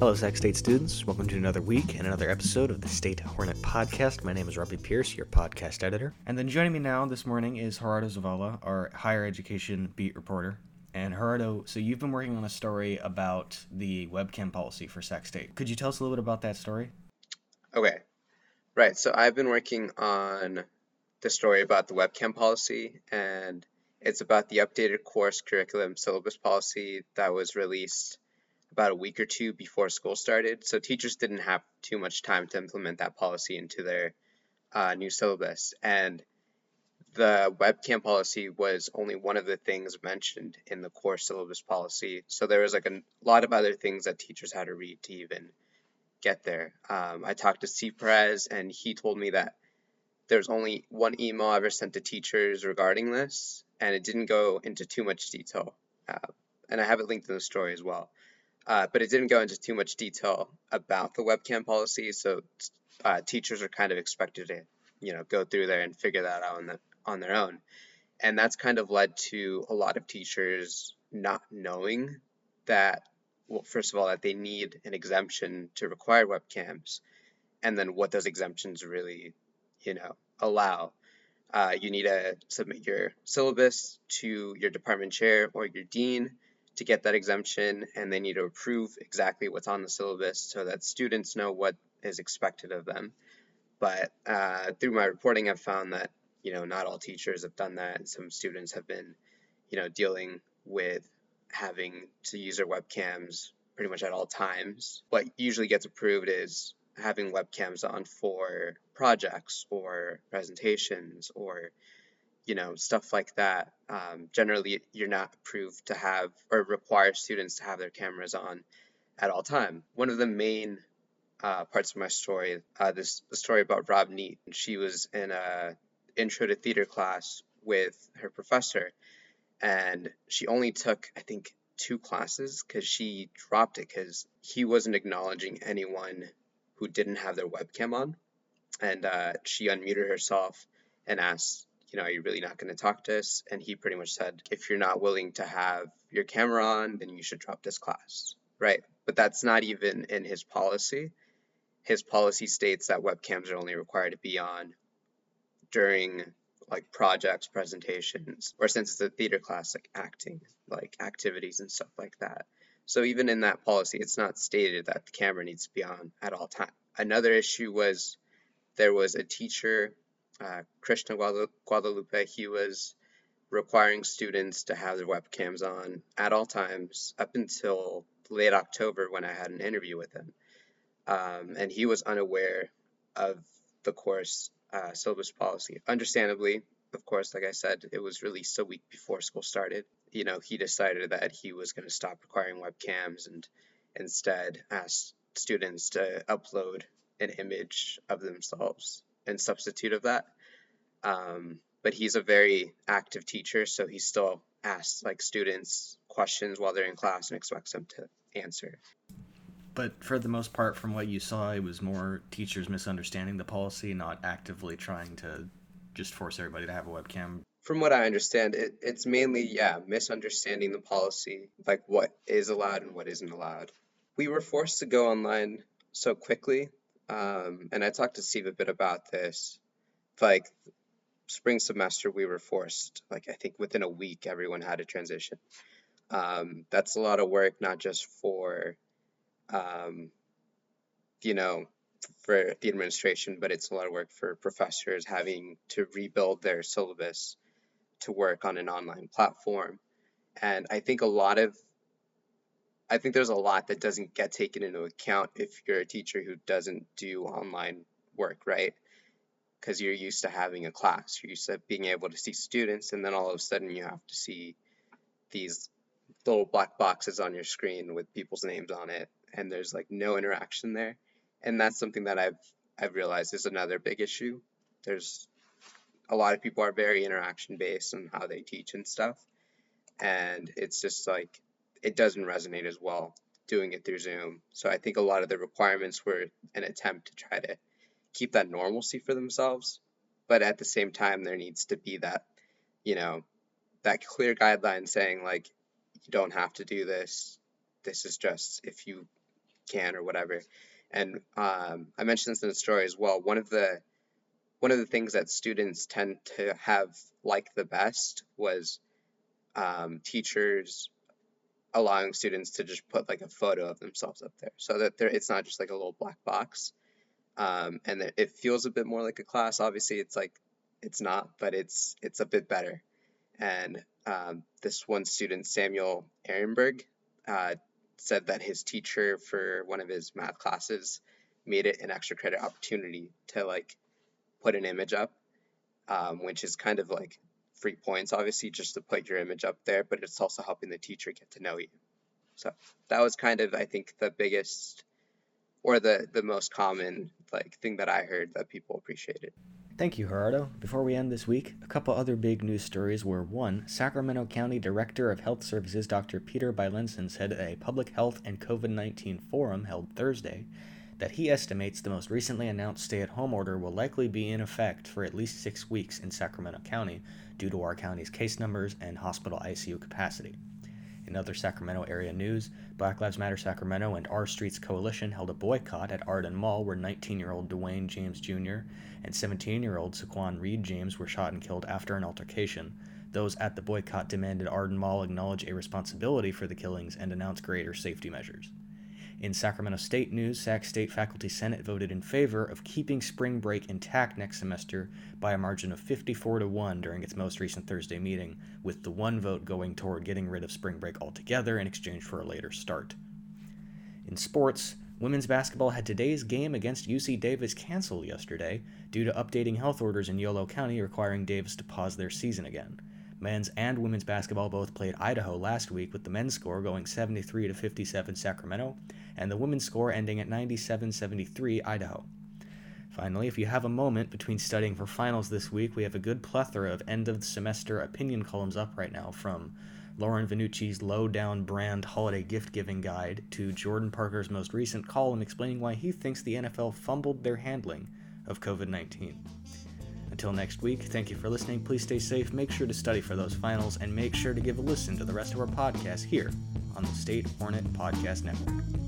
Hello, Sac State students. Welcome to another week and another episode of the State Hornet Podcast. My name is Robbie Pierce, your podcast editor. And then joining me now this morning is Gerardo Zavala, our higher education beat reporter. And Gerardo, so you've been working on a story about the webcam policy for Sac State. Could you tell us a little bit about that story? Okay. Right. So I've been working on the story about the webcam policy, and it's about the updated course curriculum syllabus policy that was released about a week or two before school started. So teachers didn't have too much time to implement that policy into their uh, new syllabus. And the webcam policy was only one of the things mentioned in the core syllabus policy. So there was like a lot of other things that teachers had to read to even get there. Um, I talked to Steve Perez, and he told me that there's only one email ever sent to teachers regarding this, and it didn't go into too much detail. Uh, and I have it linked in the story as well. Uh, but it didn't go into too much detail about the webcam policy, so uh, teachers are kind of expected to, you know, go through there and figure that out on, the, on their own. And that's kind of led to a lot of teachers not knowing that, well, first of all, that they need an exemption to require webcams, and then what those exemptions really, you know, allow. Uh, you need to submit your syllabus to your department chair or your dean to get that exemption and they need to approve exactly what's on the syllabus so that students know what is expected of them. But uh, through my reporting, I've found that you know not all teachers have done that. Some students have been you know dealing with having to use their webcams pretty much at all times. What usually gets approved is having webcams on for projects or presentations or you know, stuff like that. Um, generally, you're not approved to have or require students to have their cameras on at all time. One of the main uh, parts of my story, uh, this the story about Rob Neat. She was in a intro to theater class with her professor, and she only took, I think, two classes because she dropped it because he wasn't acknowledging anyone who didn't have their webcam on, and uh, she unmuted herself and asked you know, are you really not going to talk to us? And he pretty much said, if you're not willing to have your camera on, then you should drop this class, right? But that's not even in his policy. His policy states that webcams are only required to be on during like projects, presentations, or since it's a theater class, like acting, like activities and stuff like that. So even in that policy, it's not stated that the camera needs to be on at all times. Another issue was there was a teacher uh, Krishna Guadalupe, he was requiring students to have their webcams on at all times up until late October when I had an interview with him. Um, and he was unaware of the course uh, syllabus policy. Understandably, of course, like I said, it was released a week before school started. You know, he decided that he was going to stop requiring webcams and instead ask students to upload an image of themselves in substitute of that. Um, but he's a very active teacher, so he still asks like students questions while they're in class and expects them to answer. But for the most part, from what you saw, it was more teachers misunderstanding the policy, not actively trying to just force everybody to have a webcam. From what I understand, it, it's mainly, yeah, misunderstanding the policy, like what is allowed and what isn't allowed. We were forced to go online so quickly um, and I talked to Steve a bit about this. Like spring semester, we were forced, like I think within a week, everyone had a transition. Um, that's a lot of work, not just for, um, you know, for the administration, but it's a lot of work for professors having to rebuild their syllabus to work on an online platform. And I think a lot of I think there's a lot that doesn't get taken into account if you're a teacher who doesn't do online work, right? Because you're used to having a class, you're used to being able to see students, and then all of a sudden you have to see these little black boxes on your screen with people's names on it, and there's like no interaction there. And that's something that I've I've realized is another big issue. There's a lot of people are very interaction based on how they teach and stuff, and it's just like it doesn't resonate as well doing it through Zoom. So I think a lot of the requirements were an attempt to try to keep that normalcy for themselves. But at the same time, there needs to be that, you know, that clear guideline saying, like, you don't have to do this. This is just if you can or whatever. And um, I mentioned this in the story as well. One of the one of the things that students tend to have like the best was um, teachers allowing students to just put like a photo of themselves up there so that it's not just like a little black box um, and it feels a bit more like a class. Obviously it's like it's not but it's it's a bit better. And um, this one student samuel ehrenberg uh, said that his teacher for one of his math classes made it an extra credit opportunity to like put an image up um, which is kind of like free points, obviously, just to put your image up there, but it's also helping the teacher get to know you. So that was kind of, I think, the biggest or the the most common like thing that I heard that people appreciated. Thank you, Gerardo. Before we end this week, a couple other big news stories were one, Sacramento County Director of Health Services Dr. Peter Beilenson said at a public health and COVID 19 forum held Thursday that he estimates the most recently announced stay at home order will likely be in effect for at least six weeks in Sacramento County due to our county's case numbers and hospital ICU capacity. In other Sacramento area news, Black Lives Matter Sacramento and Our Streets Coalition held a boycott at Arden Mall where 19 year old Dwayne James Jr. and 17 year old Saquon Reed James were shot and killed after an altercation. Those at the boycott demanded Arden Mall acknowledge a responsibility for the killings and announce greater safety measures. In Sacramento State news, Sac State Faculty Senate voted in favor of keeping spring break intact next semester by a margin of 54 to 1 during its most recent Thursday meeting, with the one vote going toward getting rid of spring break altogether in exchange for a later start. In sports, women's basketball had today's game against UC Davis canceled yesterday due to updating health orders in Yolo County requiring Davis to pause their season again. Men's and women's basketball both played Idaho last week with the men's score going 73 to 57 Sacramento and the women's score ending at 97 73 Idaho. Finally, if you have a moment between studying for finals this week, we have a good plethora of end of the semester opinion columns up right now from Lauren Vanucci's Lo-Down brand holiday gift giving guide to Jordan Parker's most recent column explaining why he thinks the NFL fumbled their handling of COVID 19. Until next week, thank you for listening. Please stay safe, make sure to study for those finals, and make sure to give a listen to the rest of our podcast here on the State Hornet Podcast Network.